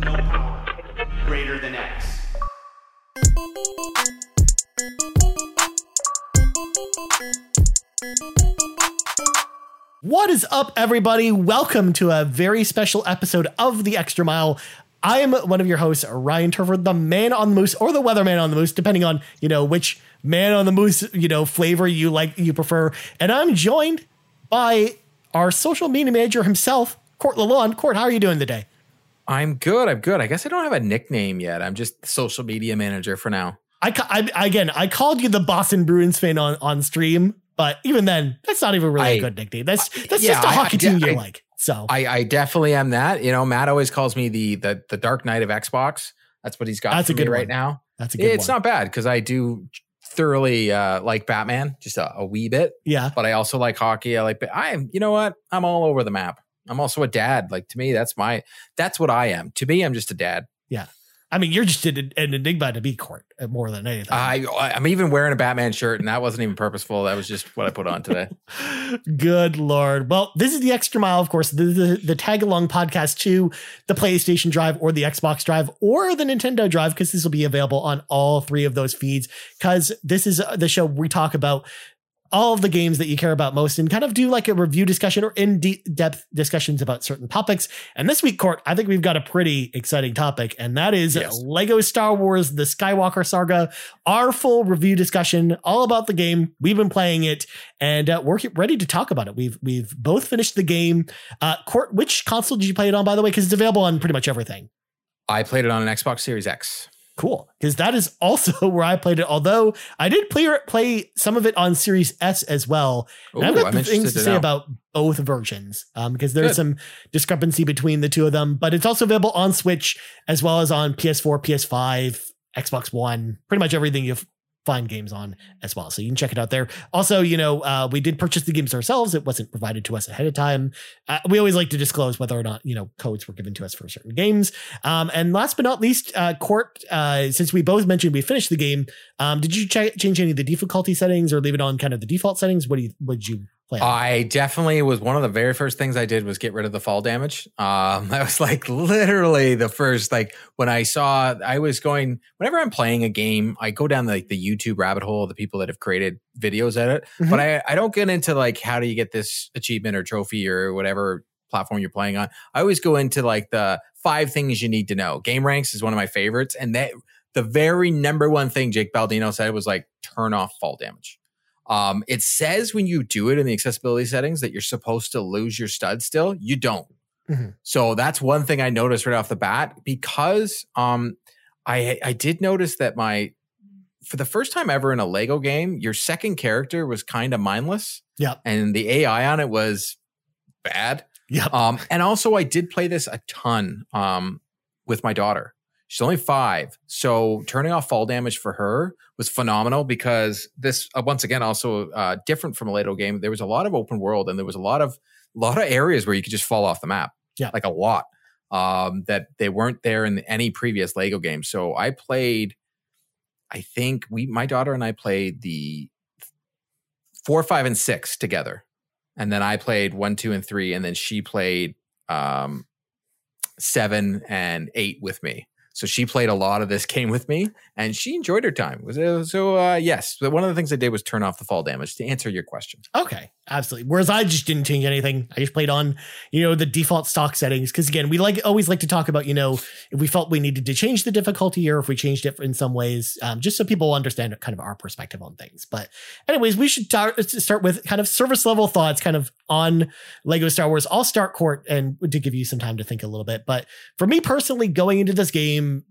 no power greater than X. What is up, everybody? Welcome to a very special episode of The Extra Mile. I am one of your hosts, Ryan Turford, the man on the moose or the weatherman on the moose, depending on, you know, which man on the moose, you know, flavor you like, you prefer. And I'm joined by our social media manager himself, Court Lalonde. Court, how are you doing today? I'm good. I'm good. I guess I don't have a nickname yet. I'm just social media manager for now. I, I again, I called you the Boston Bruins fan on, on stream but even then, that's not even really I, a good nickname. That's that's yeah, just a hockey I, team you like. So I, I definitely am that. You know, Matt always calls me the the the Dark Knight of Xbox. That's what he's got that's a good right now. That's a good. It's one. not bad because I do thoroughly uh, like Batman, just a, a, wee bit. Yeah, but I also like hockey. I like. I am. You know what? I'm all over the map. I'm also a dad. Like to me, that's my. That's what I am. To me, I'm just a dad. Yeah. I mean, you're just an, an enigma to be court uh, more than anything. I I'm even wearing a Batman shirt, and that wasn't even purposeful. That was just what I put on today. Good lord! Well, this is the extra mile, of course. The, the, the tag along podcast to the PlayStation Drive or the Xbox Drive or the Nintendo Drive, because this will be available on all three of those feeds. Because this is the show we talk about all of the games that you care about most and kind of do like a review discussion or in depth discussions about certain topics. And this week, Court, I think we've got a pretty exciting topic, and that is yes. Lego Star Wars The Skywalker Saga, our full review discussion all about the game. We've been playing it and uh, we're ready to talk about it. We've we've both finished the game. Uh, Court, which console did you play it on, by the way? Because it's available on pretty much everything. I played it on an Xbox Series X. Cool, because that is also where I played it. Although I did play play some of it on Series S as well. And Ooh, I've got I'm things to, say about both versions um, because there's Good. some discrepancy between the two of them. But it's also available on Switch as well as on PS4, PS5, Xbox One, pretty much everything you've find games on as well. So you can check it out there. Also, you know, uh, we did purchase the games ourselves. It wasn't provided to us ahead of time. Uh, we always like to disclose whether or not, you know, codes were given to us for certain games. Um, and last but not least, uh, Court, uh, since we both mentioned we finished the game, um, did you ch- change any of the difficulty settings or leave it on kind of the default settings? What do you, what did you I definitely was one of the very first things I did was get rid of the fall damage. Um, that was like literally the first, like when I saw, I was going, whenever I'm playing a game, I go down the, like the YouTube rabbit hole of the people that have created videos at it. Mm-hmm. But I, I don't get into like, how do you get this achievement or trophy or whatever platform you're playing on. I always go into like the five things you need to know. GameRanx is one of my favorites. And that the very number one thing Jake Baldino said was like, turn off fall damage. Um, it says when you do it in the accessibility settings that you're supposed to lose your stud still. You don't. Mm-hmm. So that's one thing I noticed right off the bat because um, I I did notice that my for the first time ever in a Lego game, your second character was kind of mindless. Yeah. And the AI on it was bad. Yeah. Um, and also I did play this a ton um, with my daughter. She's only five. So turning off fall damage for her was phenomenal because this, uh, once again, also uh, different from a Lego game. There was a lot of open world and there was a lot of, lot of areas where you could just fall off the map. Yeah. Like a lot um, that they weren't there in any previous Lego game. So I played, I think we, my daughter and I played the four, five, and six together. And then I played one, two, and three. And then she played um, seven and eight with me. So she played a lot of this game with me, and she enjoyed her time. So uh, yes, one of the things I did was turn off the fall damage to answer your question. Okay, absolutely. Whereas I just didn't change anything. I just played on you know the default stock settings because again, we like always like to talk about you know if we felt we needed to change the difficulty or if we changed it in some ways, um, just so people understand kind of our perspective on things. But anyways, we should tar- start with kind of service level thoughts, kind of on Lego Star Wars. I'll start court and to give you some time to think a little bit. But for me personally, going into this game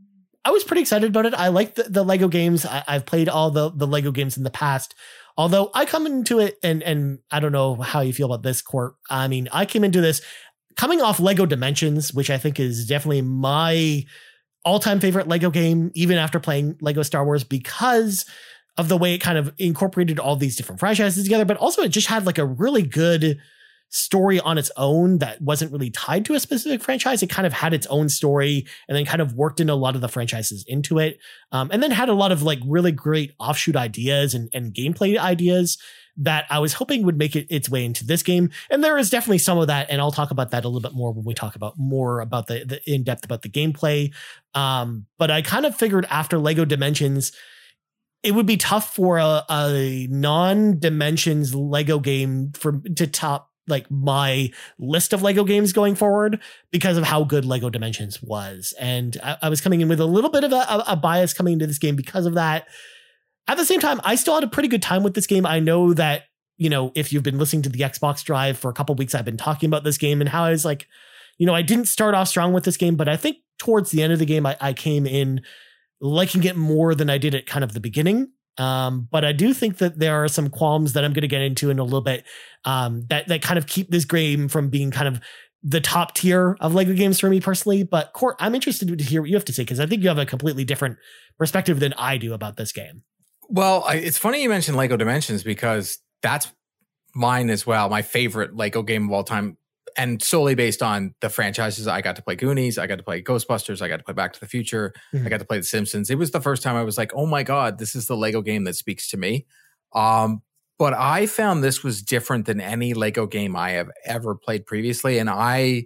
I was pretty excited about it. I like the, the Lego games. I, have played all the, the Lego games in the past. Although I come into it and and I don't know how you feel about this court. I mean, I came into this coming off Lego Dimensions, which I think is definitely my all-time favorite Lego game, even after playing Lego Star Wars, because of the way it kind of incorporated all these different franchises together, but also it just had like a really good story on its own that wasn't really tied to a specific franchise. It kind of had its own story and then kind of worked in a lot of the franchises into it. Um, and then had a lot of like really great offshoot ideas and, and gameplay ideas. that I was hoping would make it its way into this game. And there is definitely some of that, and I'll talk about that a little bit more when we talk about more about the, the in depth about the gameplay. Um, but I kind of figured after Lego Dimensions, it would be tough for a, a non Dimensions Lego game for to top like my list of Lego games going forward because of how good Lego Dimensions was. And I, I was coming in with a little bit of a, a, bias coming into this game because of that. At the same time, I still had a pretty good time with this game. I know that, you know, if you've been listening to the Xbox Drive for a couple weeks, I've been talking about this game and how I was like, you know, I didn't start off strong with this game, but I think towards the end of the game, I, I came in liking it more than I did at kind of the beginning. Um, but I do think that there are some qualms that I'm going to get into in a little bit um, that that kind of keep this game from being kind of the top tier of Lego games for me personally. But Court, I'm interested to hear what you have to say because I think you have a completely different perspective than I do about this game. Well, I, it's funny you mentioned Lego Dimensions because that's mine as well. My favorite Lego game of all time and solely based on the franchises. I got to play Goonies, I got to play Ghostbusters, I got to play Back to the Future, mm-hmm. I got to play The Simpsons. It was the first time I was like, oh my God, this is the Lego game that speaks to me. Um, but I found this was different than any Lego game I have ever played previously. And I,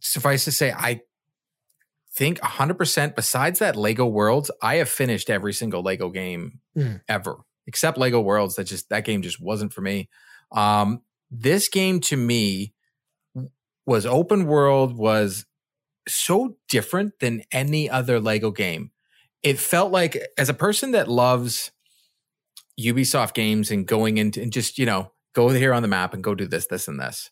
suffice to say, I think 100% besides that Lego Worlds, I have finished every single Lego game mm. ever, except Lego Worlds. That just, that game just wasn't for me. Um, this game to me was open world, was so different than any other Lego game. It felt like, as a person that loves Ubisoft games and going into and just, you know, go here on the map and go do this, this, and this.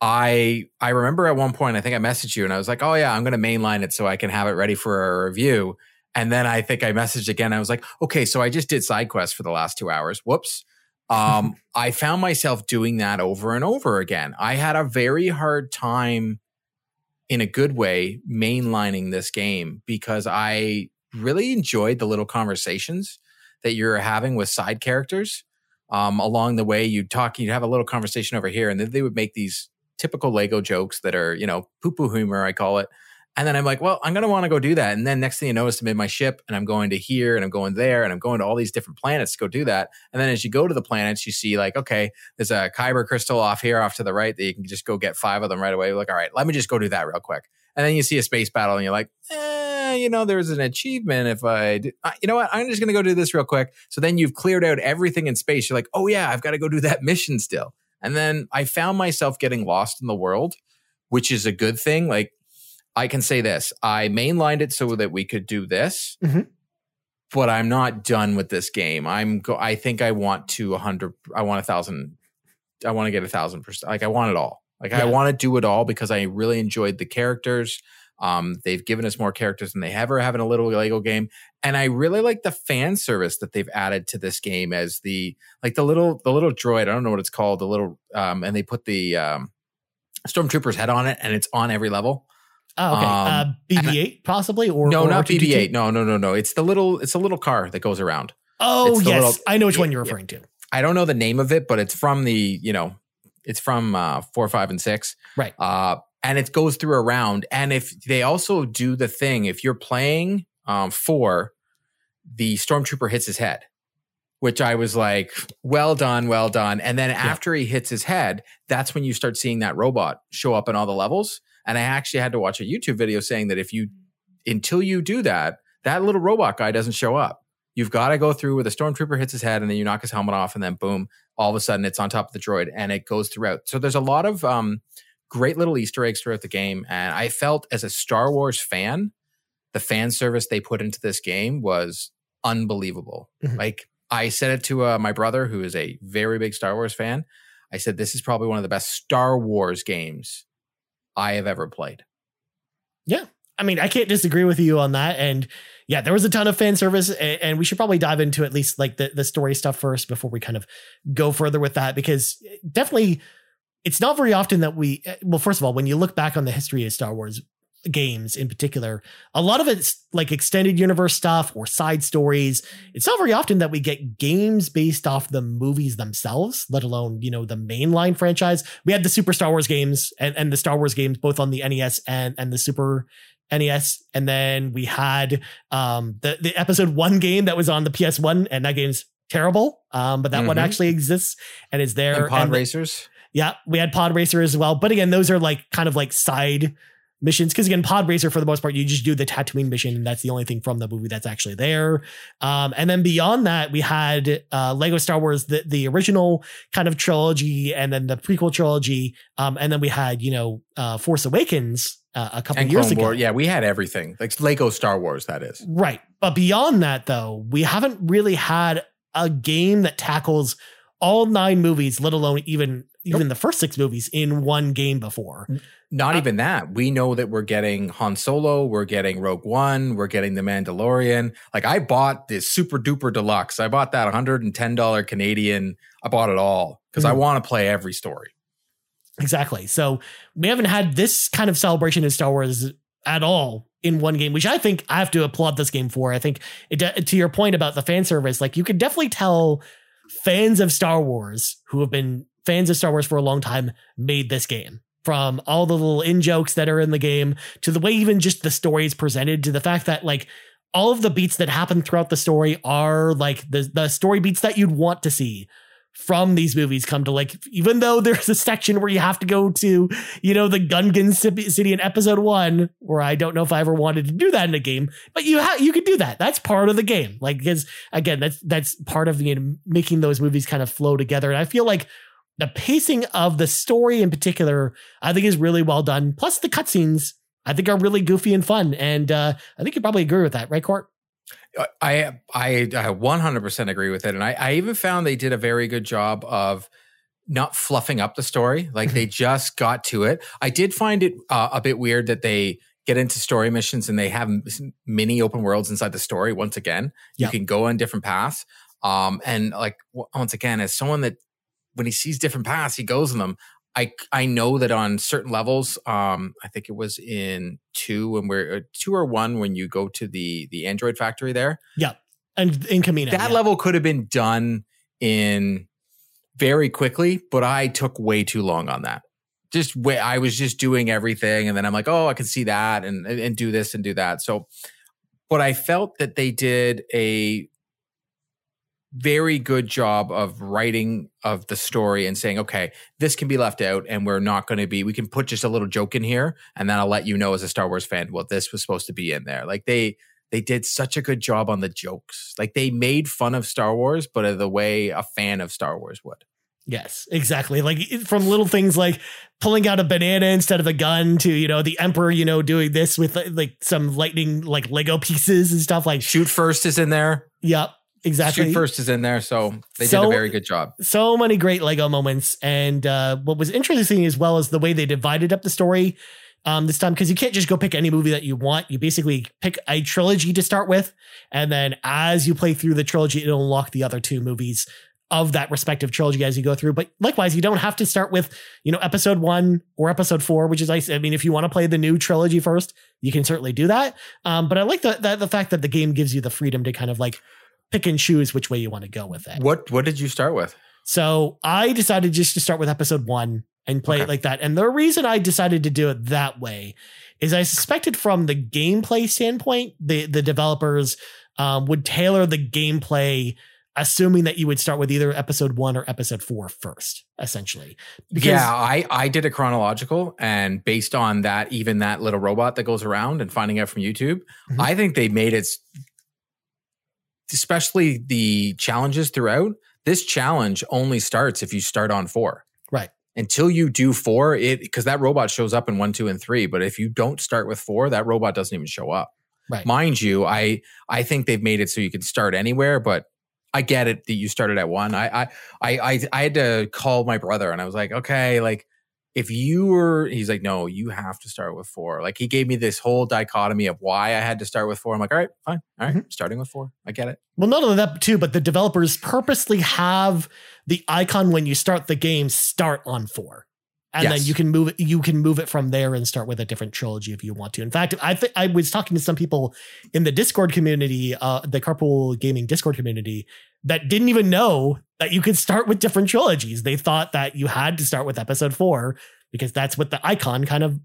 I I remember at one point I think I messaged you and I was like, oh yeah, I'm gonna mainline it so I can have it ready for a review. And then I think I messaged again. I was like, okay, so I just did side quests for the last two hours. Whoops. Um, I found myself doing that over and over again. I had a very hard time in a good way mainlining this game because I really enjoyed the little conversations that you're having with side characters. Um, along the way, you'd talk, you'd have a little conversation over here, and then they would make these typical Lego jokes that are, you know, poo poo humor, I call it. And then I'm like, well, I'm going to want to go do that. And then next thing you notice, I'm in my ship and I'm going to here and I'm going there and I'm going to all these different planets to go do that. And then as you go to the planets, you see like, okay, there's a Kyber crystal off here, off to the right that you can just go get five of them right away. You're like, all right, let me just go do that real quick. And then you see a space battle and you're like, eh, you know, there's an achievement if I, do, you know what, I'm just going to go do this real quick. So then you've cleared out everything in space. You're like, oh yeah, I've got to go do that mission still. And then I found myself getting lost in the world, which is a good thing. Like I can say this I mainlined it so that we could do this. Mm-hmm. But I'm not done with this game. I'm go. I think I want to 100. I want a thousand. I want to get a thousand percent. Like I want it all. Like yeah. I want to do it all because I really enjoyed the characters. Um, they've given us more characters than they ever have in a little Lego game, and I really like the fan service that they've added to this game as the like the little the little droid. I don't know what it's called. The little um, and they put the um, stormtrooper's head on it, and it's on every level. Oh, okay. Um, uh, BB-8 possibly, or no, or not BB-8. No, no, no, no. It's the little, it's a little car that goes around. Oh yes, little, I know which one you're referring to. I don't know the name of it, but it's from the, you know, it's from uh, four, five, and six. Right. Uh, and it goes through a round. And if they also do the thing, if you're playing um, four, the stormtrooper hits his head, which I was like, well done, well done. And then yeah. after he hits his head, that's when you start seeing that robot show up in all the levels. And I actually had to watch a YouTube video saying that if you, until you do that, that little robot guy doesn't show up. You've got to go through where the stormtrooper hits his head and then you knock his helmet off and then boom, all of a sudden it's on top of the droid and it goes throughout. So there's a lot of um, great little Easter eggs throughout the game. And I felt as a Star Wars fan, the fan service they put into this game was unbelievable. Mm-hmm. Like I said it to uh, my brother, who is a very big Star Wars fan. I said, this is probably one of the best Star Wars games I have ever played. Yeah. I mean, I can't disagree with you on that. And yeah, there was a ton of fan service, and, we should probably dive into at least like the, the story stuff first before we kind of go further with that, because definitely it's not very often that we, eh, well, first of all, when you look back on the history of Star Wars, games in particular, a lot of it's like extended universe stuff or side stories. It's not very often that we get games based off the movies themselves, let alone, you know, the mainline franchise. We had the Super Star Wars games and, and the Star Wars games both on the NES and, and the Super NES. And then we had um the, the episode one game that was on the PS1, and that game's terrible. Um, but that one Mhm. actually exists and is there. And pod And the- racers. yeah, we had Pod Racer as well. But again, those are like kind of like side missions. Cause again, Pod Racer, for the most part, you just do the Tatooine mission. And that's the only thing from the movie that's actually there. Um, and then beyond that, we had uh, Lego Star Wars, the, the original kind of trilogy, and then the prequel trilogy. Um, and then we had, you know, uh, Force Awakens uh, a couple years ago. Wars. Yeah, we had everything. Like Lego Star Wars, that is. Right. But beyond that, though, we haven't really had a game that tackles all nine movies, let alone even even the first six movies in one game before. Not Uh, even that. We know that we're getting Han Solo, we're getting Rogue One, we're getting The Mandalorian. Like I bought this super duper deluxe. I bought that $110 Canadian. I bought it all because I Mhm. want to play every story. Exactly. So we haven't had this kind of celebration in Star Wars at all in one game, which I think I have to applaud this game for. I think it, to your point about the fan service, like you could definitely tell fans of Star Wars who have been fans of Star Wars for a long time made this game. From all the little in jokes that are in the game to the way even just the story is presented to the fact that like all of the beats that happen throughout the story are like the the story beats that you'd want to see from these movies come to like even though there's a section where you have to go to you know the Gungan City in episode one where I don't know if I ever wanted to do that in a game but you ha- you could do that. That's part of the game. Like because again that's that's part of you know, making those movies kind of flow together. And I feel like the pacing of the story in particular I think is really well done plus the cutscenes I think are really goofy and fun and uh, I think you probably agree with that right Court I I, I 100% agree with it. And I, I even found they did a very good job of not fluffing up the story. Like they just got to it. I did find it uh, a bit weird that they get into story missions and they have mini open worlds inside the story. Once again, Yeah. you can go on different paths. Um, and like once again, as someone that when he sees different paths, he goes in them. I I know that on certain levels, um, I think it was in two when we're uh, two or one when you go to the the Android factory there. Yeah, and in Kamino that yeah. level could have been done in very quickly, but I took way too long on that. Just way I was just doing everything, and then I'm like, oh, I can see that, and and and do this and do that. So, but I felt that they did a very good job of writing of the story and saying, okay, this can be left out, and we're not going to be. We can put just a little joke in here, and then I'll let you know as a Star Wars fan, well, this was supposed to be in there. Like they they did such a good job on the jokes. Like they made fun of Star Wars, but of the way a fan of Star Wars would. Yes, exactly. Like from little things like pulling out a banana instead of a gun to, you know, the emperor, you know, doing this with like some lightning like Lego pieces and stuff like, Shoot first is in there. yep, exactly. Shoot first is in there. So they did a very good job. so many great Lego moments. And uh, what was interesting as well is the way they divided up the story um, this time, because you can't just go pick any movie that you want. You basically pick a trilogy to start with. And then as you play through the trilogy, it'll unlock the other two movies of that respective trilogy as you go through. But likewise, you don't have to start with, you know, episode one or episode four, which is nice. I mean, if you want to play the new trilogy first, you can certainly do that. Um, but I like the, the the fact that the game gives you the freedom to kind of like pick and choose which way you want to go with it. What what did you start with? So I decided just to start with episode one and play it like that. And the reason I decided to do it that way is I suspected from the gameplay standpoint, the the developers um, would tailor the gameplay, assuming that you would start with either episode one or episode four first, essentially. yeah, I I did a chronological, and based on that, even that little robot that goes around and finding out from YouTube, Mhm. I think they made it, especially the challenges throughout. This challenge only starts if you start on four. Right. Until you do four, it because that robot shows up in one, two, and three. But if you don't start with four, that robot doesn't even show up. Right. Mind you, I I think they've made it so you can start anywhere, but I get it that you started at one. I I I I, I had to call my brother and I was like, okay, like if you were he's like, no, you have to start with four. Like he gave me this whole dichotomy of why I had to start with four. I'm like, all right, fine. All right, mm-hmm. starting with four. I get it. Well, not only that, too, but the developers purposely have the icon when you start the game start on four. And then you can move it, you can move it from there and start with a different trilogy if you want to. In fact, I think I was talking to some people in the Discord community, uh, the Carpool Gaming Discord community, that didn't even know that you could start with different trilogies. They thought that you had to start with episode four because that's what the icon kind of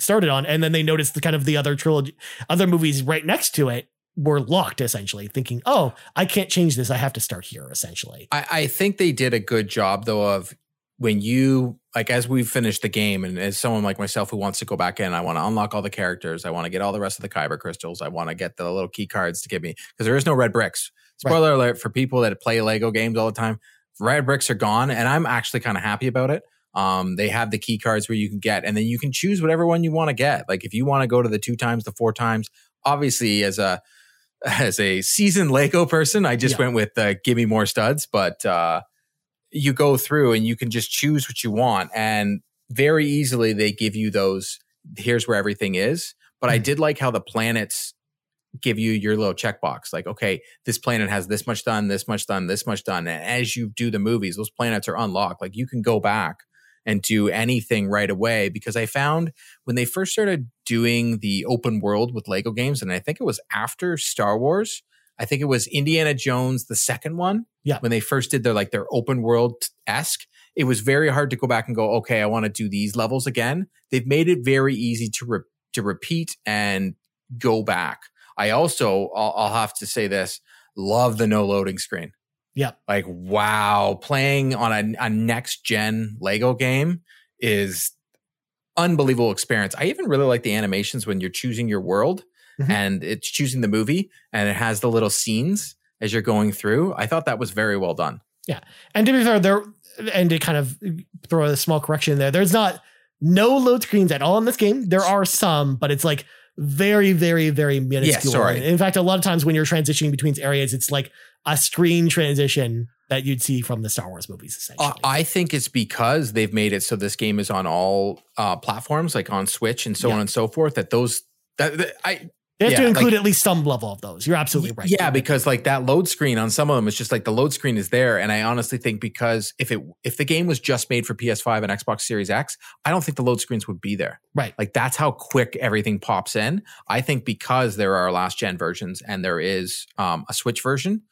started on. And then they noticed the kind of the other trilogy, other movies right next to it were locked essentially, thinking, "Oh, I can't change this. I have to start here." Essentially, I, I think they did a good job though of when you like as we finish the game and as someone like myself who wants to go back in i want to unlock all the characters i want to get all the rest of the kyber crystals i want to get the little key cards to give me because there is no red bricks spoiler right. alert for people that play lego games all the time red bricks are gone and i'm actually kind of happy about it um, they have the key cards where you can get and then you can choose whatever one you want to get like if you want to go to the two times the four times obviously as a as a seasoned lego person i just yeah. went with uh, give me more studs but uh you go through and you can just choose what you want. And very easily they give you those, here's where everything is. But mm-hmm. I did like how the planets give you your little checkbox like, okay, this planet has this much done, this much done, this much done. And as you do the movies, those planets are unlocked. Like you can go back and do anything right away because I found when they first started doing the open world with Lego games, and I think it was after Star Wars, I think it was Indiana Jones, the second one. Yeah. When they first did their like their open world esque, it was very hard to go back and go, okay, I want to do these levels again. They've made it very easy to re- to repeat and go back. I also, I'll, I'll have to say this, love the no loading screen. Yeah. Like, wow, playing on a, a next gen Lego game is unbelievable experience. I even really like the animations when you're choosing your world mm-hmm. and it's choosing the movie and it has the little scenes as you're going through. I thought that was very well done. Yeah. And to be fair, there and to kind of throw a small correction there, there's not no load screens at all in this game. There are some, but it's like very, very, very minuscule. Yeah, sorry. In fact, a lot of times when you're transitioning between areas, it's like a screen transition that you'd see from the Star Wars movies. Essentially, uh, I think it's because they've made it so this game is on all uh, platforms, like on Switch and so yeah. on and so forth. That those that, that I they have yeah, to include like, at least some level of those. You're absolutely right. Yeah, because like that load screen on some of them is just like the load screen is there, and I honestly think because if it if the game was just made for PS5 and Xbox Series X, I don't think the load screens would be there. Right. Like that's how quick everything pops in. I think because there are last gen versions and there is um, a Switch version,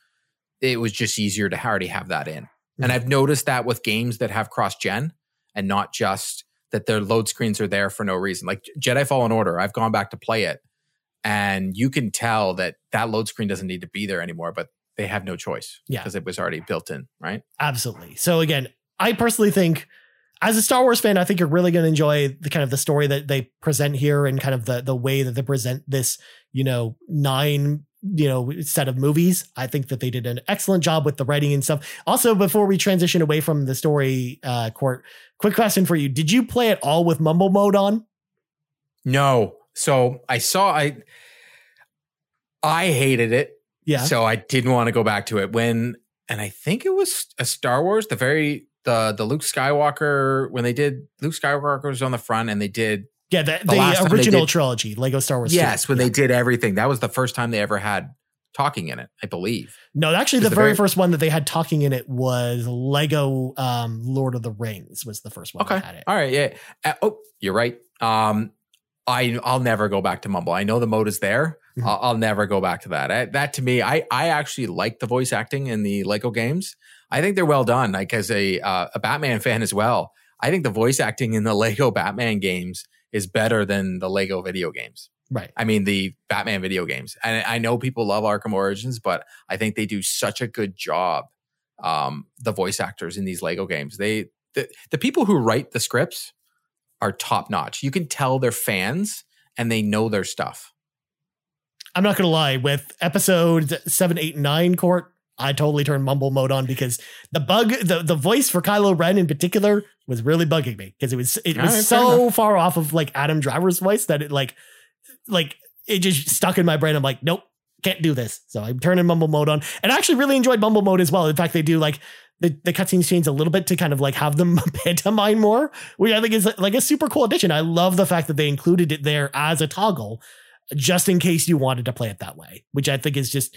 it was just easier to already have that in. Mm-hmm. And I've noticed that with games that have cross gen and not just that their load screens are there for no reason. Like Jedi Fallen Order, I've gone back to play it and you can tell that that load screen doesn't need to be there anymore but they have no choice yeah. because it was already built in right? Absolutely. So again i personally think as a star wars fan i think you're really going to enjoy the kind of the story that they present here and kind of the the way that they present this you know nine you know set of movies. I think that they did an excellent job with the writing and stuff. Also before we transition away from the story uh court quick question for you. Did you play it all with mumble mode on? No so I saw I I hated it. Yeah. So I didn't want to go back to it when and I think it was a Star Wars, the very the the Luke Skywalker when they did Luke Skywalker was on the front and they did yeah the, the, the original did, trilogy Lego Star Wars. Yes, 2. when yeah. they did everything, that was the first time they ever had talking in it, I believe. No, actually, the, the very, very, first one that they had talking in it was Lego um, Lord of the Rings was the first one. That had it. Okay, all right, yeah. Uh, oh, you're right. Um, I I'll never go back to Mumble. I know the mode is there. Mm-hmm. I'll, I'll, never go back to that. I, that to me, I I actually like the voice acting in the Lego games. I think they're well done. Like as a uh, a Batman fan as well, I think the voice acting in the Lego Batman games is better than the Lego video games. Right. I mean the Batman video games, and I know people love Arkham Origins, but I think they do such a good job. Um, the voice actors in these Lego games, they the, the people who write the scripts are top notch. You can tell they're fans and they know their stuff. I'm not gonna lie, with episodes seven, eight, nine court, I totally turned mumble mode on because the bug, the, the voice for Kylo Ren in particular was really bugging me because it was it was right, so far off of like Adam Driver's voice that it like like it just stuck in my brain. I'm like, nope, can't do this. So I'm turning mumble mode on, and I actually really enjoyed mumble mode as well. In fact, they do like the, the cutscenes change a little bit to kind of like have them pantomime more, which I think is like a super cool addition. I love the fact that they included it there as a toggle, just in case you wanted to play it that way, which I think is just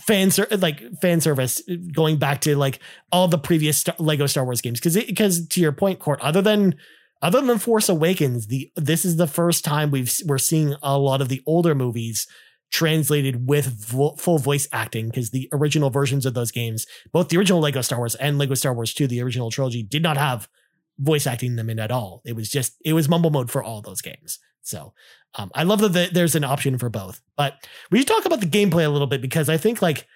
fan ser- like fan service going back to like all the previous Star- Lego Star Wars games because because to your point, Court, other than other than Force Awakens, the this is the first time we've we're seeing a lot of the older movies translated with vo- full voice acting because the original versions of those games, both the original Lego Star Wars and Lego Star Wars 2, the original trilogy, did not have voice acting them in at all. It was just it was mumble mode for all those games. So um, I love that the, there's an option for both. But we should talk about the gameplay a little bit because I think like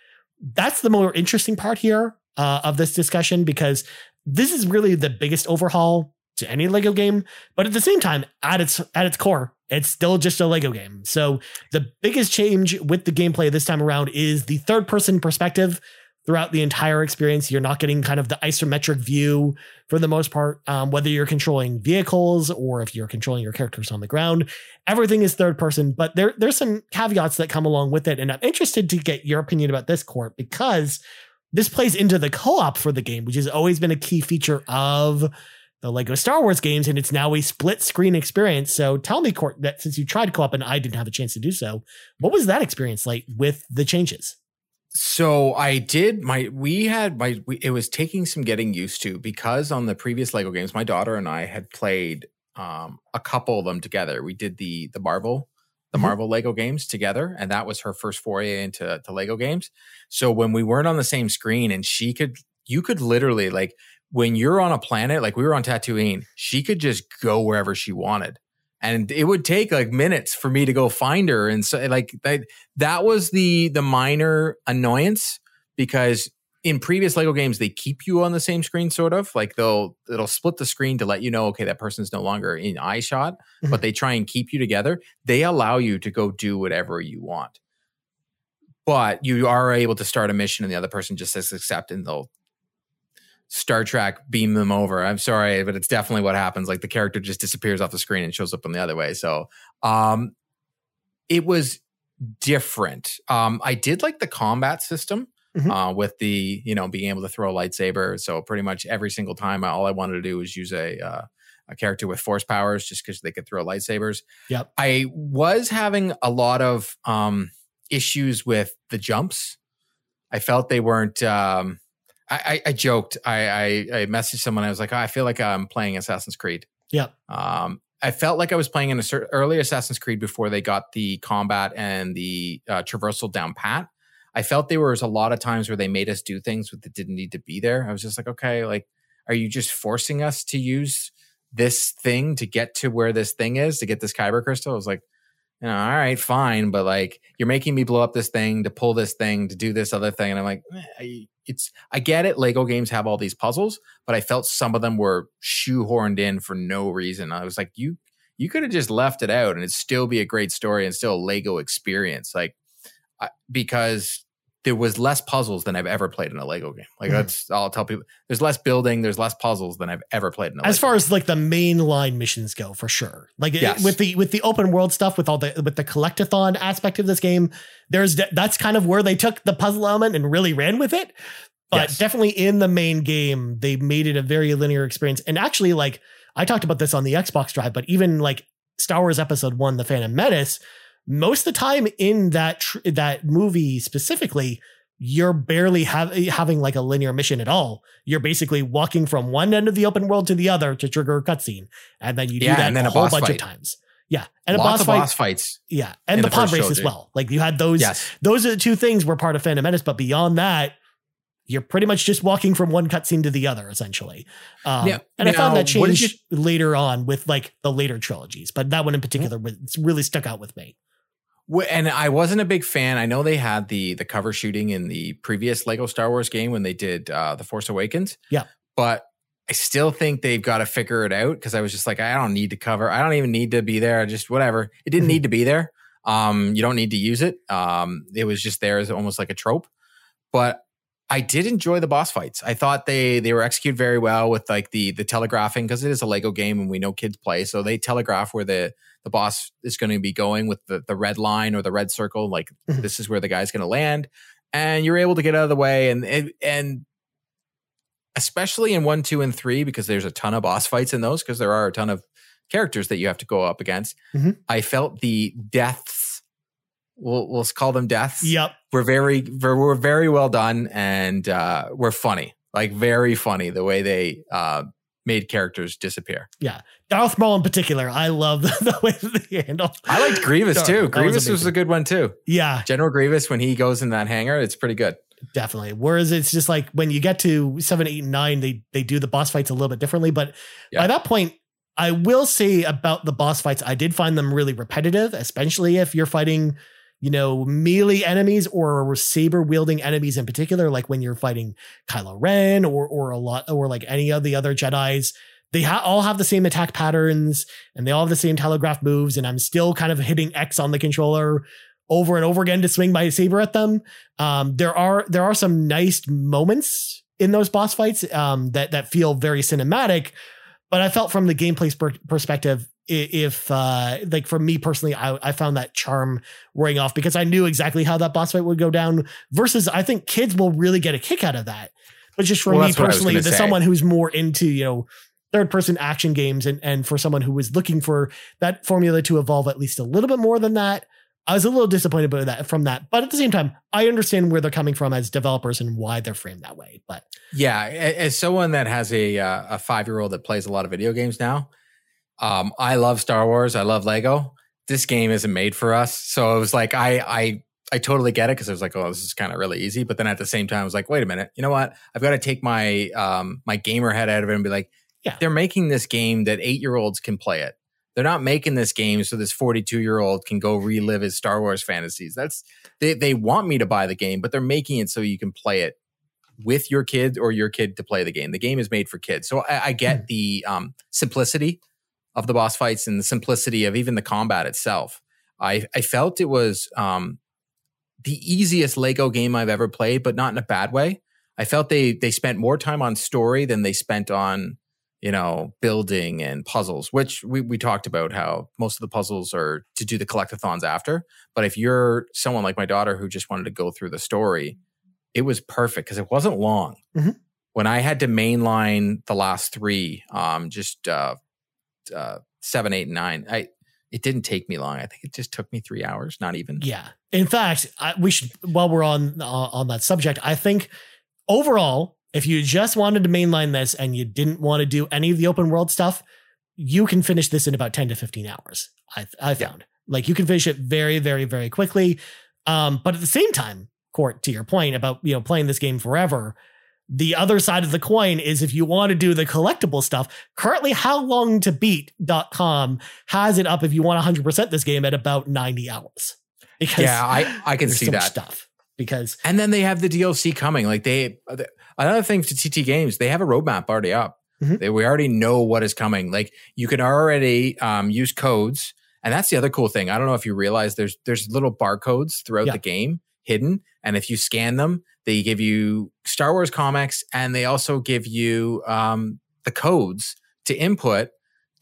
that's the more interesting part here uh, of this discussion because this is really the biggest overhaul to any Lego game. But at the same time, at its at its core, it's still just a Lego game. So the biggest change with the gameplay this time around is the third person perspective throughout the entire experience. You're not getting kind of the isometric view for the most part, um, whether you're controlling vehicles or if you're controlling your characters on the ground. Everything is third person, but there there's some caveats that come along with it. And I'm interested to get your opinion about this court because this plays into the co-op for the game, which has always been a key feature of the Lego Star Wars games, and it's now a split screen experience. So tell me, Court, that since you tried co-op and I didn't have a chance to do so, what was that experience like with the changes? So I did my we had my we, it was taking some getting used to because on the previous Lego games my daughter and I had played um a couple of them together. We did the the Marvel the Mhm. Marvel Lego games together and that was her first foray into to Lego games. So when we weren't on the same screen and she could you could literally like when you're on a planet like we were on Tatooine, she could just go wherever she wanted. And it would take like minutes for me to go find her. And so like that that was the the minor annoyance because in previous Lego games they keep you on the same screen sort of. Like they'll it'll split the screen to let you know okay that person's no longer in eye shot mm-hmm. but they try and keep you together. They allow you to go do whatever you want. But you are able to start a mission and the other person just says accept and they'll Star Trek beam them over. I'm sorry, but it's definitely what happens. Like the character just disappears off the screen and shows up on the other way. So um it was different. Um I did like the combat system Mhm. uh with the, you know, being able to throw a lightsaber. So pretty much every single time all I wanted to do was use a uh a character with force powers just because they could throw lightsabers. Yep. I was having a lot of um issues with the jumps. I felt they weren't um I, I, I joked. I, I I messaged someone. I was like, oh, I feel like I'm playing Assassin's Creed. Yep. Um, I felt like I was playing in a cer- early Assassin's Creed before they got the combat and the uh, traversal down pat. I felt there was a lot of times where they made us do things that didn't need to be there. I was just like, okay, like, are you just forcing us to use this thing to get to where this thing is to get this kyber crystal? I was like, you know, all right, fine, but like, you're making me blow up this thing to pull this thing to do this other thing, and I'm like, eh, I, it's I get it. Lego games have all these puzzles, but I felt some of them were shoehorned in for no reason. I was like, you you could have just left it out and it'd still be a great story and still a Lego experience. Like because there was less puzzles than I've ever played in a Lego game. Like Mhm. that's I'll tell people there's less building, there's less puzzles than I've ever played in a as Lego far as like the main line missions go for sure like it- with the with the open world stuff with all the with the collectathon aspect of this game there's that's kind of where they took the puzzle element and really ran with it but Yes. definitely in the main game they made it a very linear experience and actually like i talked about this on the xbox drive but even like star wars episode 1 the phantom menace most of the time in that tr- that movie specifically you're barely have, having like a linear mission at all. You're basically walking from one end of the open world to the other to trigger a cutscene, and then you do Yeah, that and then a a whole bunch of times. Yeah, and Lots a boss of fight. boss fights. yeah, and the, the pod race as well. Like you had those. Yes. Those are the two things were part of Phantom Menace, but beyond that, you're pretty much just walking from one cutscene to the other, essentially. Um, Yeah, and I found that changed later on with like the later trilogies, but that one in particular was really stuck out with me. And I wasn't a big fan. I know they had the the cover shooting in the previous Lego Star Wars game when they did uh, the Force Awakens. Yeah. but I still think they've got to figure it out because I was just like, I don't need to cover. I don't even need to be there. I Just whatever. It didn't Mhm. need to be there. Um, you don't need to use it. Um, it was just there as almost like a trope. But I did enjoy the boss fights. I thought they they were executed very well with like the the telegraphing because it is a Lego game and we know kids play, so they telegraph where the the boss is going to be going with the the red line or the red circle. Like Mhm. this is where the guy's going to land, and you're able to get out of the way and and. and especially in one, two, and three, because there's a ton of boss fights in those, because there are a ton of characters that you have to go up against. Mhm. I felt the deaths, we'll, we'll call them deaths, Yep. We're very we're very well done and uh, we're funny, like very funny the way they uh, made characters disappear. Yeah. Darth Maul in particular, I love the, the way that they handle. I liked Grievous Darth, too. that was Grievous was, a good one too. Yeah, General Grievous when he goes in that hangar, it's pretty good. definitely. Whereas it's just like when you get to seven, eight, and nine, they they do the boss fights a little bit differently. But Yeah. by that point, I will say about the boss fights, I did find them really repetitive, especially if you're fighting, you know, melee enemies or saber wielding enemies in particular, like when you're fighting Kylo Ren or or a lot or like any of the other Jedi's. They ha- all have the same attack patterns and they all have the same telegraph moves. And I'm still kind of hitting X on the controller over and over again to swing my saber at them. Um, there are there are some nice moments in those boss fights um, that that feel very cinematic, but I felt from the gameplay per- perspective, if uh, like for me personally, I, I found that charm wearing off because I knew exactly how that boss fight would go down. Versus, I think kids will really get a kick out of that. But just for well, me personally, as someone who's more into you know third person action games and and for someone who was looking for that formula to evolve at least a little bit more than that I was a little disappointed by that from that, but at the same time, I understand where they're coming from as developers and why they're framed that way. But yeah, as someone that has a uh, a five year old that plays a lot of video games now, um, I love Star Wars. I love Lego. This game isn't made for us, so it was like I I I totally get it because I was like, oh, this is kind of really easy. But then at the same time, I was like, wait a minute, you know what? I've got to take my um my gamer head out of it and be like, yeah, they're making this game that eight year olds can play it. They're not making this game so this 42 year old can go relive his Star Wars fantasies. That's they they want me to buy the game, but they're making it so you can play it with your kid or your kid to play the game. The game is made for kids, so I, I get mm. the um, simplicity of the boss fights and the simplicity of even the combat itself. I I felt it was um, the easiest Lego game I've ever played, but not in a bad way. I felt they they spent more time on story than they spent on you know, building and puzzles, which we, we talked about how most of the puzzles are to do the collectathons after. But if you're someone like my daughter who just wanted to go through the story, it was perfect because it wasn't long. Mm-hmm. When I had to mainline the last three, um, just uh, uh, seven, eight, and nine, I it didn't take me long. I think it just took me three hours, not even. Yeah. In fact, I, we should while we're on uh, on that subject, I think overall if you just wanted to mainline this and you didn't want to do any of the open world stuff, you can finish this in about 10 to 15 hours. I, I found yeah. like you can finish it very, very, very quickly. Um, but at the same time, Court, to your point about, you know, playing this game forever, the other side of the coin is if you want to do the collectible stuff, currently how long to beat.com has it up if you want 100% this game at about 90 hours. Because yeah, I, I can see so that stuff because and then they have the DLC coming. Like they, Another thing to TT Games, they have a roadmap already up. Mm-hmm. They, we already know what is coming. Like you can already um, use codes, and that's the other cool thing. I don't know if you realize there's there's little barcodes throughout yeah. the game hidden, and if you scan them, they give you Star Wars comics, and they also give you um, the codes to input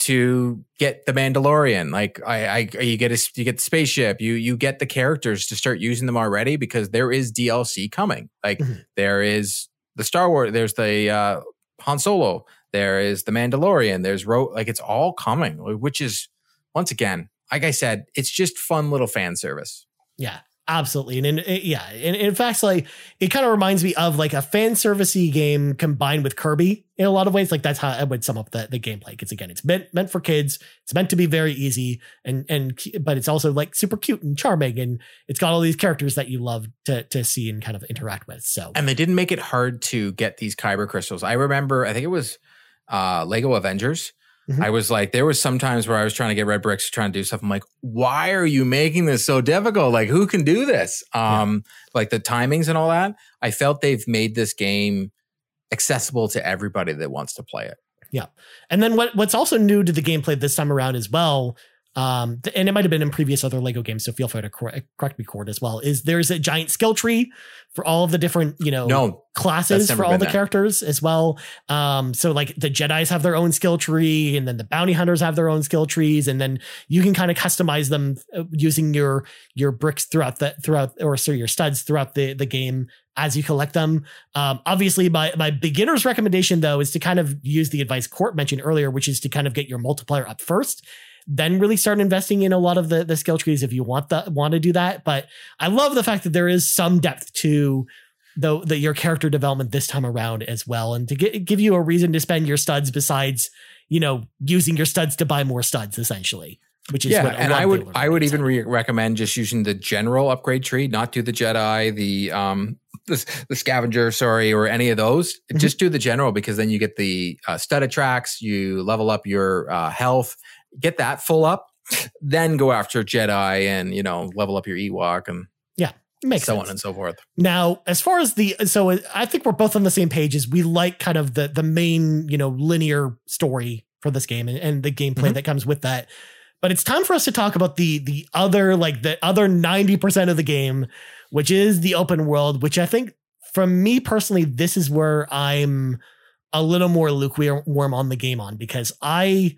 to get the Mandalorian. Like I, I, you get a, you get the spaceship. You, you get the characters to start using them already because there is DLC coming. Like mm-hmm. there is the Star Wars, there's the uh, Han Solo, there is the Mandalorian, there's Ro, like it's all coming, which is once again, like I said, it's just fun little fan service. Yeah, absolutely. And in, yeah, in, in fact, like it kind of reminds me of like a fan servicey game combined with Kirby in a lot of ways. Like that's how I would sum up the, the gameplay. Because again, it's meant meant for kids. It's meant to be very easy and and but it's also like super cute and charming, and it's got all these characters that you love to to see and kind of interact with. So and they didn't make it hard to get these kyber crystals. I remember, I think it was uh Lego Avengers Mm-hmm. I was like, there was some times where I was trying to get red bricks, trying to do stuff. I'm like, why are you making this so difficult? Like, who can do this? Um, yeah. like the timings and all that. I felt they've made this game accessible to everybody that wants to play it. Yeah. And then what what's also new to the gameplay this time around as well um, and it might have been in previous other Lego games, so feel free to correct me, Court, as well. Is there's a giant skill tree for all of the different, you know, no, classes for all the characters as well. Um, so like the Jedi's have their own skill tree, and then the bounty hunters have their own skill trees, and then you can kind of customize them uh, using your your bricks throughout the throughout or sorry your studs throughout the the game as you collect them. Um, obviously, my my beginner's recommendation though is to kind of use the advice Court mentioned earlier, which is to kind of get your multiplier up first then really start investing in a lot of the, the skill trees if you want the want to do that. But I love the fact that there is some depth to the, the your character development this time around as well, and to get, give you a reason to spend your studs besides you know using your studs to buy more studs essentially. Which is yeah, and I would I would even re- recommend just using the general upgrade tree, not do the Jedi, the um the, the scavenger, sorry, or any of those. Mhm. Just do the general because then you get the uh, stud tracks, you level up your uh, health, get that full up, then go after Jedi and you know level up your Ewok and yeah, Makes so sense. on and so forth. Now, as far as the so I think we're both on the same page as we like kind of the the main, you know, linear story for this game and, and the gameplay Mhm. that comes with that. But it's time for us to talk about the the other like the other 90% of the game, which is the open world, which I think for me personally this is where I'm a little more lukewarm on the game on because I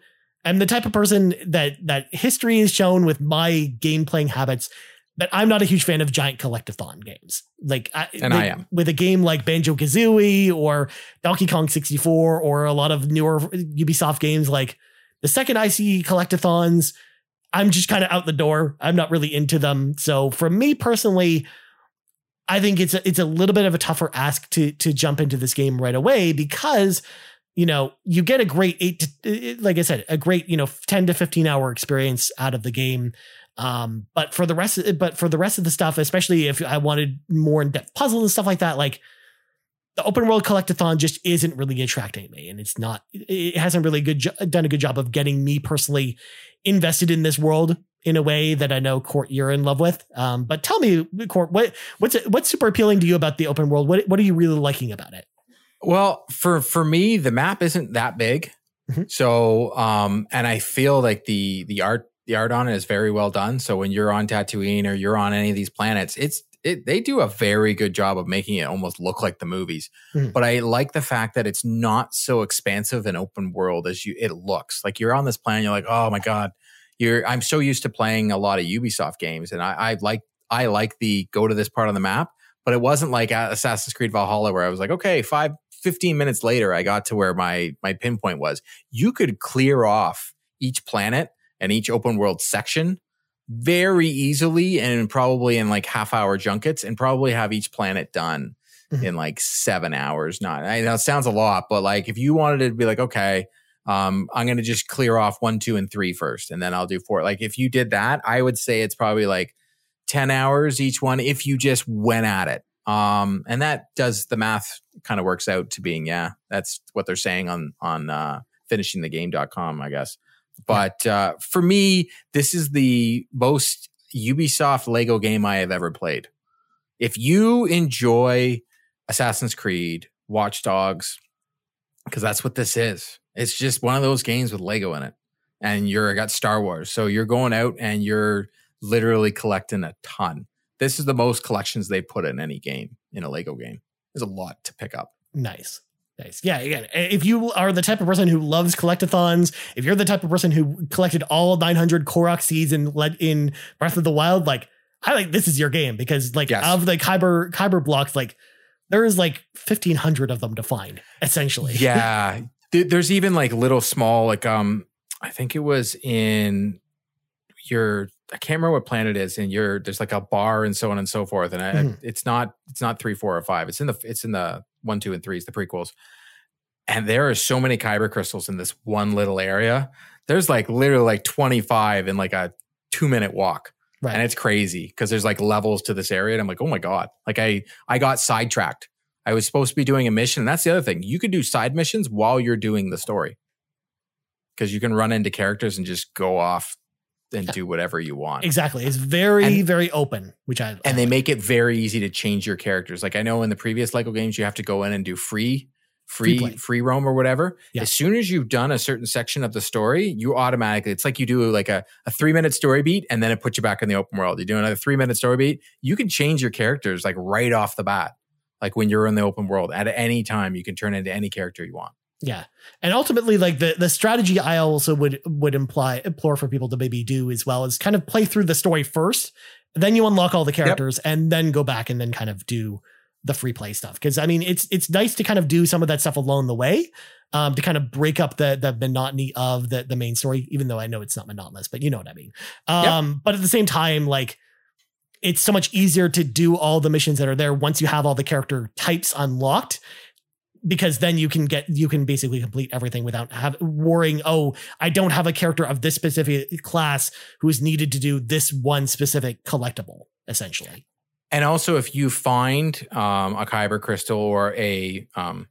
am the type of person that that history is shown with my game playing habits that I'm not a huge fan of giant collectathon games. Like, I, And I am. with a game like Banjo Kazooie or Donkey Kong 64 or a lot of newer Ubisoft games. Like the second I see collectathons, I'm just kind of out the door. I'm not really into them. So for me personally, I think it's a, it's a little bit of a tougher ask to to jump into this game right away because you know you get a great eight to, like I said a great you know ten to fifteen hour experience out of the game. Um, but for the rest, of, but for the rest of the stuff, especially if I wanted more in depth puzzles and stuff like that, like the open world collectathon just isn't really attracting me, and it's not. It hasn't really good jo- done a good job of getting me personally invested in this world in a way that I know Court you're in love with. Um, but tell me, Court, what what's what's super appealing to you about the open world? What what are you really liking about it? Well, for for me, the map isn't that big, Mhm. so um, and I feel like the the art the art on it is very well done. So when you're on Tatooine or you're on any of these planets, it's it they do a very good job of making it almost look like the movies. Mhm. But I like the fact that it's not so expansive and open world as you it looks. Like you're on this planet, you're like, oh my god, you're. I'm so used to playing a lot of Ubisoft games, and I, I like I like the go to this part of the map. But it wasn't like Assassin's Creed Valhalla where I was like, okay, five 15 minutes later, I got to where my my pinpoint was. You could clear off each planet and each open world section very easily and probably in like half hour junkets and probably have each planet done Mhm. in like seven hours. Not I know it sounds a lot, but like if you wanted to be like, okay, um, I'm gonna just clear off one, two, and three first, and then I'll do four. Like if you did that, I would say it's probably like 10 hours each one if you just went at it. Um, and that does the math kind of works out to being, yeah, that's what they're saying on, on, uh, finishingthegame.com, I guess. But, uh, for me, this is the most Ubisoft Lego game I have ever played. If you enjoy Assassin's Creed, Watch Dogs, because that's what this is. It's just one of those games with Lego in it. And you're got Star Wars. So you're going out and you're literally collecting a ton. This is the most collections they put in any game in a Lego game. There's a lot to pick up. Nice. Nice. Yeah, again, if you are the type of person who loves collectathons, if you're the type of person who collected all 900 Korok seeds in led in Breath of the Wild, like I like this is your game because like Yes. of the Kyber Kyber blocks, like there is like 1500 of them to find essentially. Yeah. There's even like little small, like, um, I think it was in your, I can't remember what planet it is, and you're there's like a bar and so on and so forth. And I, Mhm. it's not, it's not three, four, or five. It's in the, it's in the one, two, and threes, the prequels. And there are so many kyber crystals in this one little area. There's like literally like 25 in like a two minute walk. Right. And it's crazy because there's like levels to this area. And I'm like, oh my God. Like I I got sidetracked. I was supposed to be doing a mission. And that's the other thing. You could do side missions while you're doing the story. Because you can run into characters and just go off and do whatever you want. Exactly. It's very, And- very open, which I And they make it very easy to change your characters. Like I know in the previous Lego games, you have to go in and do free, Free free, free, roam or whatever. Yeah. As soon as you've done a certain section of the story, you automatically, it's like you do like a, a three minute story beat and then it puts you back in the open world. You do another three minute story beat. You can change your characters like right off the bat. Like when you're in the open world at any time, you can turn into any character you want. Yeah. And ultimately, like the, the strategy I also would would imply implore for people to maybe do as well is kind of play through the story first, then you unlock all the characters, and then go back and then kind of do the free play stuff. Cause I mean it's it's nice to kind of do some of that stuff along the way. Um, to kind of break up the the monotony of the the main story, even though I know it's not monotonous, but you know what I mean. Um, but at the same time, like it's so much easier to do all the missions that are there once you have all the character types unlocked because then you can get you can basically complete everything without have worrying oh i don't have a character of this specific class who is needed to do this one specific collectible essentially And also, if you find um, a kyber crystal or a um,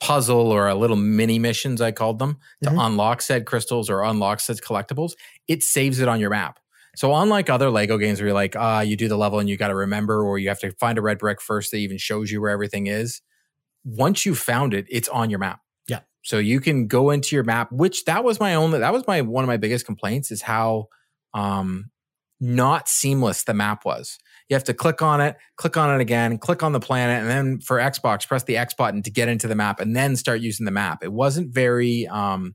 puzzle or a little mini missions, I called them, to Mhm. unlock said crystals or unlock said collectibles, it saves it on your map. So unlike other Lego games where you're like, ah, you do the level and you got to remember, or you have to find a red brick first that even shows you where everything is. Once you found it, it's on your map. Yeah. So you can go into your map, which that was my only, that was my, one of my biggest complaints is how, um, not seamless the map was. You have to click on it, click on it again, click on the planet, and then for Xbox, press the X button to get into the map and then start using the map. It wasn't very um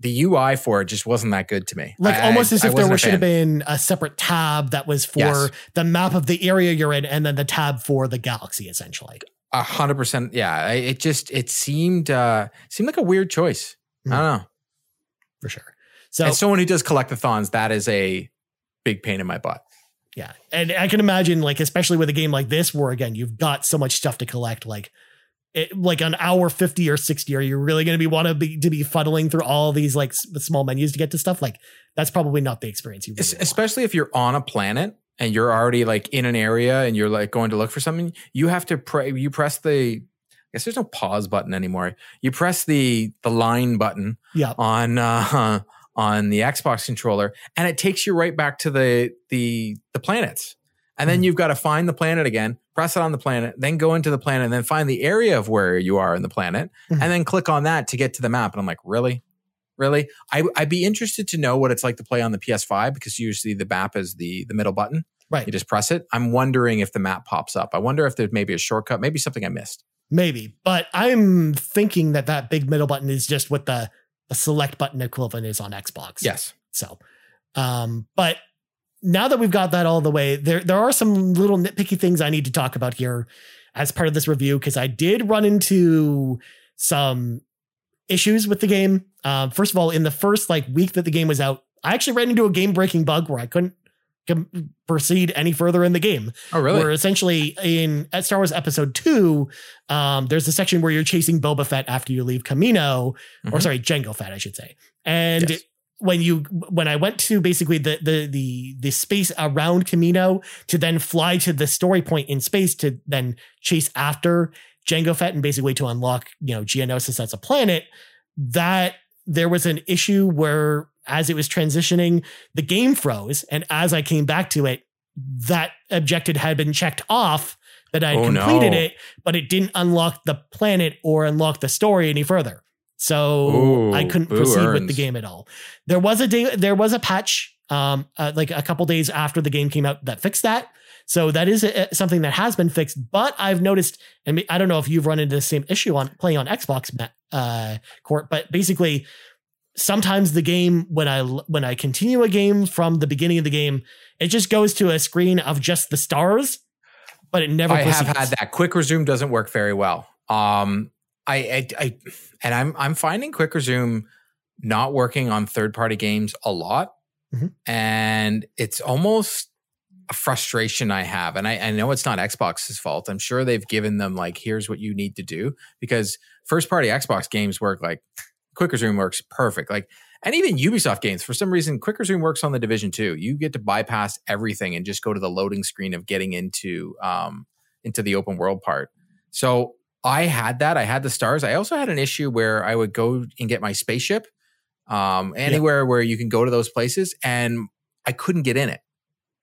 the UI for it just wasn't that good to me. Like I- almost as I if there should have been a separate tab that was for Yes. the map of the area you're in, and then the tab for the galaxy, essentially. A hundred percent. Yeah, it just it seemed uh seemed like a weird choice. I don't know. For sure. So As someone who does collectathons, that is a big pain in my butt. Yeah. And I can imagine, like, especially with a game like this, where again, you've got so much stuff to collect, like, it, like an hour 50 or 60, are you really going to be want to be to be fuddling through all these like s- small menus to get to stuff? Like, that's probably not the experience you really want. especially if you're on a planet and you're already like in an area and you're like going to look for something you have to pray you press the I guess there's no pause button anymore you press the the line button Yeah. on uh on the Xbox controller and it takes you right back to the the the planets and then Mhm. you've got to find the planet again press it on the planet then go into the planet and then find the area of where you are in the planet Mhm. and then click on that to get to the map and I'm like really really I, i'd be interested to know what it's like to play on the ps5 because usually the map is the the middle button Right. you just press it i'm wondering if the map pops up i wonder if there's maybe a shortcut maybe something i missed Maybe. But I'm thinking that that big middle button is just what the, the select button equivalent is on Xbox. yes So, um, but now that we've got that all the way, there there are some little nitpicky things I need to talk about here as part of this review because I did run into some issues with the game. Um, first of all, in the first like week that the game was out, I actually ran into a game breaking bug where I couldn't com- proceed any further in the game. oh really Where essentially in at Star Wars Episode Two, um, there's a section where you're chasing Boba Fett after you leave Kamino, or Mhm. sorry, Jango Fett, I should say. And Yes. when you when I went to basically the the the the space around Kamino to then fly to the story point in space to then chase after Jango Fett and basically to unlock you know Geonosis as a planet, that there was an issue where as it was transitioning, the game froze, and as I came back to it, that objective had been checked off that I had Oh, completed no. it, but it didn't unlock the planet or unlock the story any further. So Ooh, I couldn't proceed with the game at all. There was a day, there was a patch, um, uh, like a couple days after the game came out that fixed that. So that is uh something that has been fixed. But I've noticed, and I don't know if you've run into the same issue on playing on Xbox, uh, Court, but basically, sometimes the game when I when I continue a game from the beginning of the game, it just goes to a screen of just the stars, but it never. I have had that. Quick resume doesn't work very well. Um, I, I, I, and I'm, I'm finding quick resume not working on third party games a lot, Mhm. and it's almost a frustration I have. And I, I know it's not Xbox's fault. I'm sure they've given them like, here's what you need to do because first party Xbox games work like quick resume works perfect. Like, and even Ubisoft games, for some reason, Quick Resume works on the Division 2. You get to bypass everything and just go to the loading screen of getting into um, into the open world part. So I had that. I had the stars. I also had an issue where I would go and get my spaceship um, anywhere where you can go to those places, and I couldn't get in it.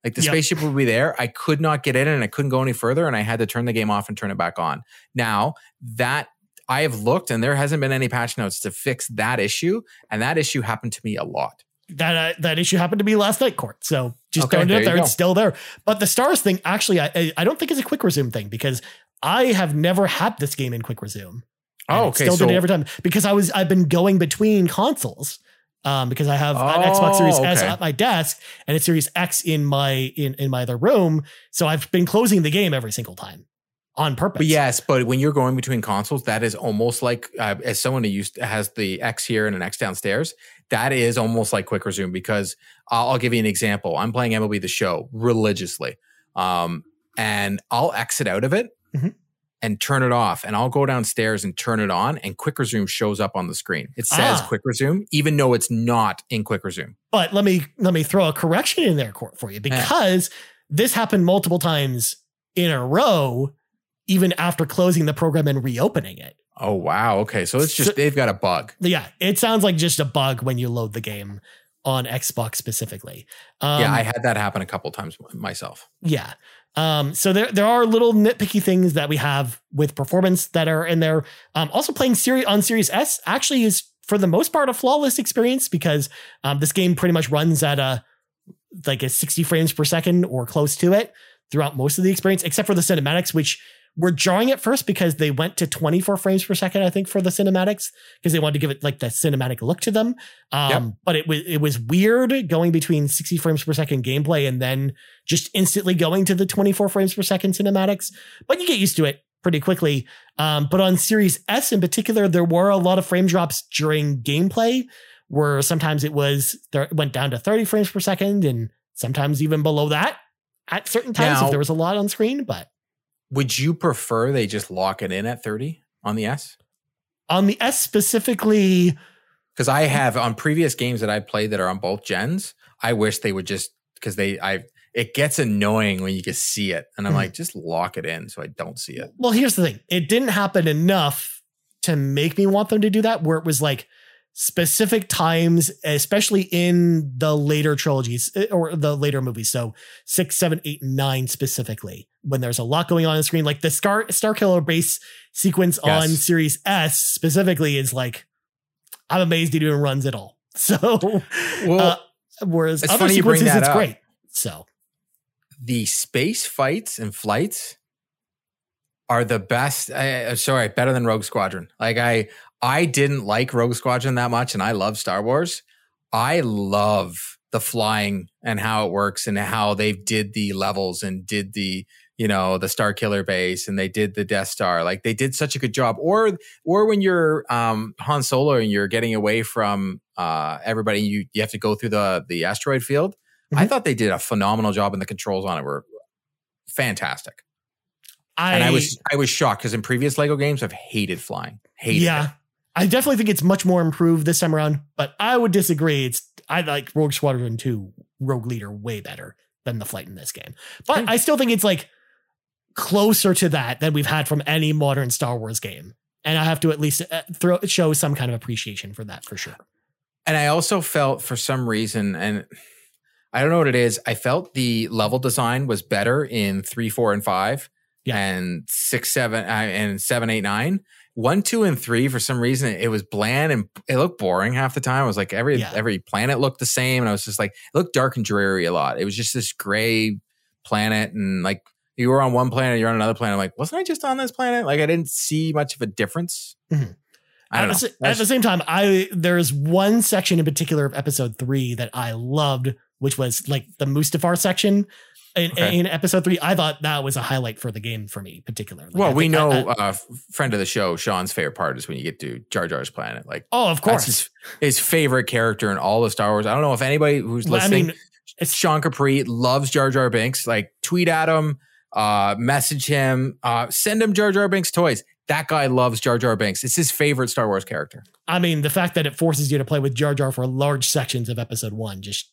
Like the Yep. spaceship would be there. I could not get in and I couldn't go any further. And I had to turn the game off and turn it back on. Now that I have looked and there hasn't been any patch notes to fix that issue. And that issue happened to me a lot. that uh, that issue happened to me last night, Court. So just Okay, throwing it there out there, it's still there. But the stars thing, actually, I I- don't think it's a quick resume thing because I have never had this game in quick resume. And Oh, okay, Still did so- it every time because I was I've been going between consoles. Um, because I have an Xbox Oh, Series S at my desk and a Series X in my in in my other room. So I've been closing the game every single time on purpose. But yes, but when you're going between consoles, that is almost like uh, as someone who used has the X here and an X downstairs, that is almost like quick resume because I'll, I'll give you an example. I'm playing MLB the Show religiously, um, and I'll exit out of it Mhm. And turn it off, and I'll go downstairs and turn it on, and quick resume shows up on the screen. It says Ah. quick resume, even though it's not in quick resume. But let me let me throw a correction in there, Court, for you because this happened multiple times in a row, even after closing the program and reopening it. Oh wow. Okay. So it's just So- they've got a bug. Yeah, it sounds like just a bug when you load the game on Xbox specifically. Um, yeah, I had that happen a couple times myself. Yeah. Um, so there there are little nitpicky things that we have with performance that are in there. Um, also playing Siri on Series S actually is for the most part a flawless experience because um, this game pretty much runs at a like a 60 frames per second or close to it throughout most of the experience, except for the cinematics, which were jarring at first because they went to 24 frames per second, I think, for the cinematics, because they wanted to give it like the cinematic look to them. Um, Yep. but it was it was weird going between 60 frames per second gameplay and then just instantly going to the 24 frames per second cinematics. But you get used to it pretty quickly. Um, but on Series S in particular, there were a lot of frame drops during gameplay where sometimes it was there went down to 30 frames per second and sometimes even below that at certain times Now- if there was a lot on screen. But Would you prefer they just lock it in at 30 on the S? on the S specifically, Because I have on previous games that I played that are on both gens, I wish they would just because they I it gets annoying when you can see it. And I'm Mhm. like, just lock it in so I don't see it. well, here's the thing. It didn't happen enough to make me want them to do that, where it was like specific times, especially in the later trilogies eh, or the later movies. So six, seven, eight, nine specifically, when there's a lot going on on the screen, like the Star Starkiller base sequence Yes. on Series S specifically is like, I'm amazed it even runs at all. So, Well, uh, whereas it's other sequences, it's up. great. So, the space fights and flights are the best. I, uh, sorry, better than Rogue Squadron. Like I, I didn't like Rogue Squadron that much, and I love Star Wars. I love the flying and how it works and how they did the levels and did the you know the Starkiller base and they did the Death Star. Like they did such a good job. Or or when you're um, Han Solo and you're getting away from uh, everybody, you you have to go through the the asteroid field. I Mhm. thought they did a phenomenal job, and the controls on it were fantastic. I, and I was I was shocked because in previous Lego games, I've hated flying. Hated yeah, it. I definitely think it's much more improved this time around, but I would disagree. It's I like Rogue Squadron 2 Rogue Leader way better than the flight in this game. But. I still think it's like closer to that than we've had from any modern Star Wars game. And I have to at least uh, throw show some kind of appreciation for that for sure. And I also felt for some reason, and I don't know what it is. I felt the level design was better in three, four, and five, Yeah. and six, seven, uh, and seven, eight, nine. One, two, and three. For some reason, it was bland and it looked boring half the time. It was like every Yeah. every planet looked the same, and I was just like, it looked dark and dreary a lot. It was just this gray planet, and like you were on one planet, you're on another planet. I'm like, wasn't I just on this planet? Like I didn't see much of a difference. Mhm. I don't at, know. the, at the same time, I there's one section in particular of episode three that I loved, which was like the Mustafar section. In, Okay. in episode three, I thought that was a highlight for the game for me, particularly. Well, I we think- I- know, I- uh, friend of the show, Sean's favorite part is when you get to Jar Jar's planet. Like, oh, of that's course. his, his favorite character in all of Star Wars. I don't know if anybody who's Well, I listening, mean, it's Sean Capri loves Jar Jar Binks. Like, tweet at him, uh, message him, uh, send him Jar Jar Binks toys. That guy loves Jar Jar Binks. It's his favorite Star Wars character. I mean, the fact that it forces you to play with Jar Jar for large sections of episode one, just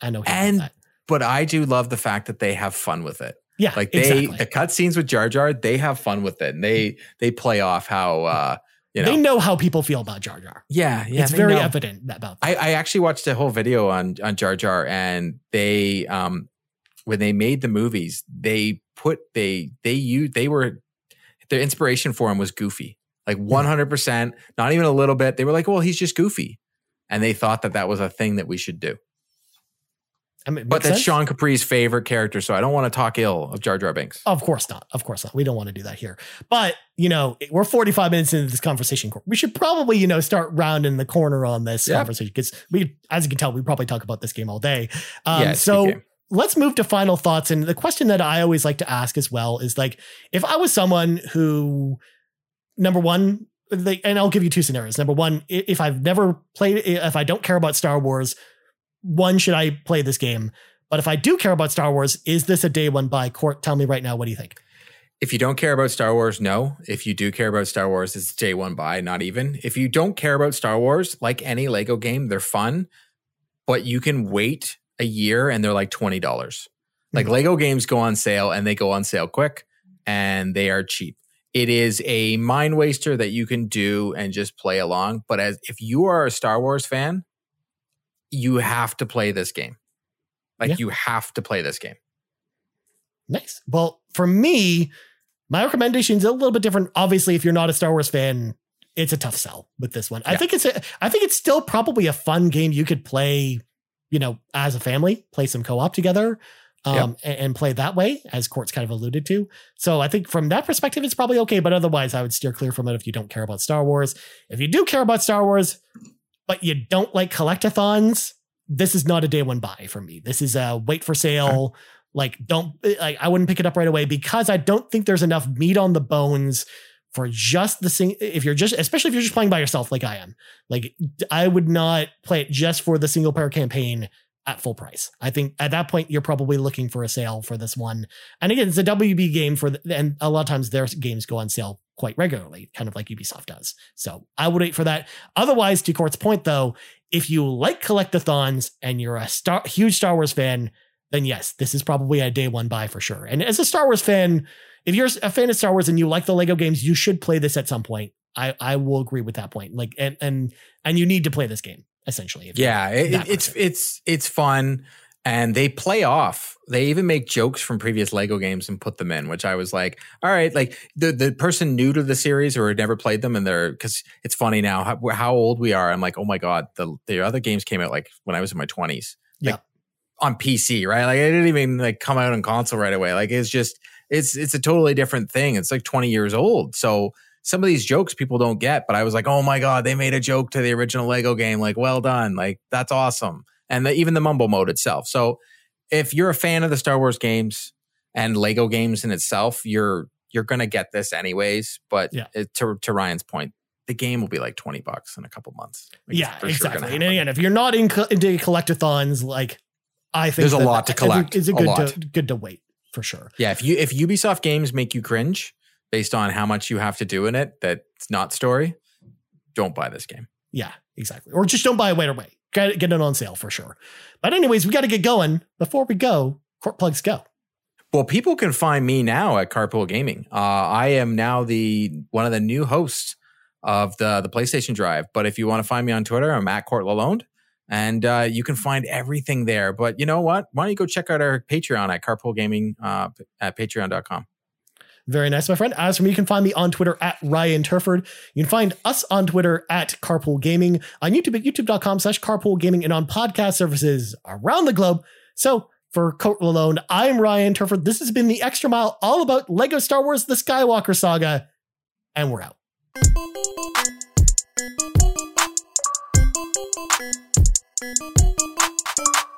I know. And. But I do love the fact that they have fun with it. yeah, Like they, exactly. the cutscenes with Jar Jar, they have fun with it, and they they play off how uh, you know. they know how people feel about Jar Jar. yeah, yeah, it's very know. evident about that. I, I actually watched a whole video on on Jar Jar, and they um when they made the movies, they put they they used they were their inspiration for him was Goofy, like one hundred percent, not even a little bit. They were like, well, he's just Goofy, and they thought that that was a thing that we should do. I mean, But that's sense. Sean Capri's favorite character, so I don't want to talk ill of Jar Jar Binks. Of course not. Of course not. We don't want to do that here. But, you know, we're 45 minutes into this conversation. We should probably, you know, start rounding the corner on this Yeah. conversation because we, as you can tell, we probably talk about this game all day. Um, Yeah, it's a good so. Let's move to final thoughts. And the question that I always like to ask as well is like, if I was someone who, number one, like, and I'll give you two scenarios. Number one, if I've never played, if I don't care about Star Wars, one, should I play this game? But if I do care about Star Wars, is this a day one buy? Court, tell me right now, what do you think? If you don't care about Star Wars, no. If you do care about Star Wars, it's day one buy, not even. If you don't care about Star Wars, like any Lego game, they're fun, but you can wait a year and they're like $20. Like hmm. Lego games go on sale and they go on sale quick and they are cheap. It is a mind waster that you can do and just play along. But as if you are a Star Wars fan, you have to play this game. Like Yeah. you have to play this game. Nice. Well, for me, my recommendation is a little bit different. Obviously, if you're not a Star Wars fan, it's a tough sell with this one. I think it's a, I think it's still probably a fun game you could play, you know, as a family, play some co-op together, um, and, and play that way, as Court's kind of alluded to. So I think from that perspective, it's probably okay. But otherwise, I would steer clear from it if you don't care about Star Wars. If you do care about Star Wars, but you don't like collectathons, this is not a day one buy for me. This is a wait for sale. Like, don't like I wouldn't pick it up right away because I don't think there's enough meat on the bones for just the sing. If you're just, especially if you're just playing by yourself, like I am, like I would not play it just for the single player campaign at full price. I think at that point you're probably looking for a sale for this one. And again, it's a WB game for, the, and a lot of times their games go on sale quite regularly, kind of like Ubisoft does. So I would wait for that. Otherwise, to Court's point though, if you like collectathons and you're a star, huge Star Wars fan, then yes, this is probably a day one buy for sure. And as a Star Wars fan, if you're a fan of Star Wars and you like the Lego games, you should play this at some point. I I will agree with that point. Like and and and you need to play this game essentially. Yeah, it, it's it's it's fun, and they play off. They even make jokes from previous Lego games and put them in, which I was like, all right, like the the person new to the series or had never played them, and they're because it's funny now how, how old we are. I'm like, oh my god, the the other games came out like when I was in my 20s, like Yeah. On PC, right? Like it didn't even like come out on console right away. Like it's just it's it's a totally different thing. It's like 20 years old, so. Some of these jokes people don't get, but I was like, "Oh my god, they made a joke to the original Lego game! Like, well done! Like, that's awesome!" and the, even the mumble mode itself. So if you're a fan of the Star Wars games and Lego games in itself, you're you're gonna get this anyways. But Yeah. it, to to Ryan's point, the game will be like twenty bucks in a couple months. Like, yeah, for sure exactly. and again, if you're not in, into collectathons, like I think There's a lot to collect, It's a a good to good to wait for sure. yeah, if you if Ubisoft games make you cringe based on how much you have to do in it, that's not story. Don't buy this game. Yeah, exactly. Or just don't buy it right away. Get, get it on sale for sure. But anyways, we got to get going. Before we go, court plugs go. Well, people can find me now at Carpool Gaming. Uh, I am now the one of the new hosts of the the PlayStation Drive. But if you want to find me on Twitter, I'm at Court Lalonde, and uh, you can find everything there. But you know what? Why don't you go check out our Patreon at Carpool Gaming uh, at Patreon.com. Very nice, my friend. As for me, you can find me on Twitter at Ryan Turford. You can find us on Twitter at Carpool Gaming, on YouTube at youtube.com slash carpool gaming, and on podcast services around the globe. So for Court Lalonde, I'm Ryan Turford. This has been the Extra Mile, all about Lego Star Wars The Skywalker Saga, and we're out. Música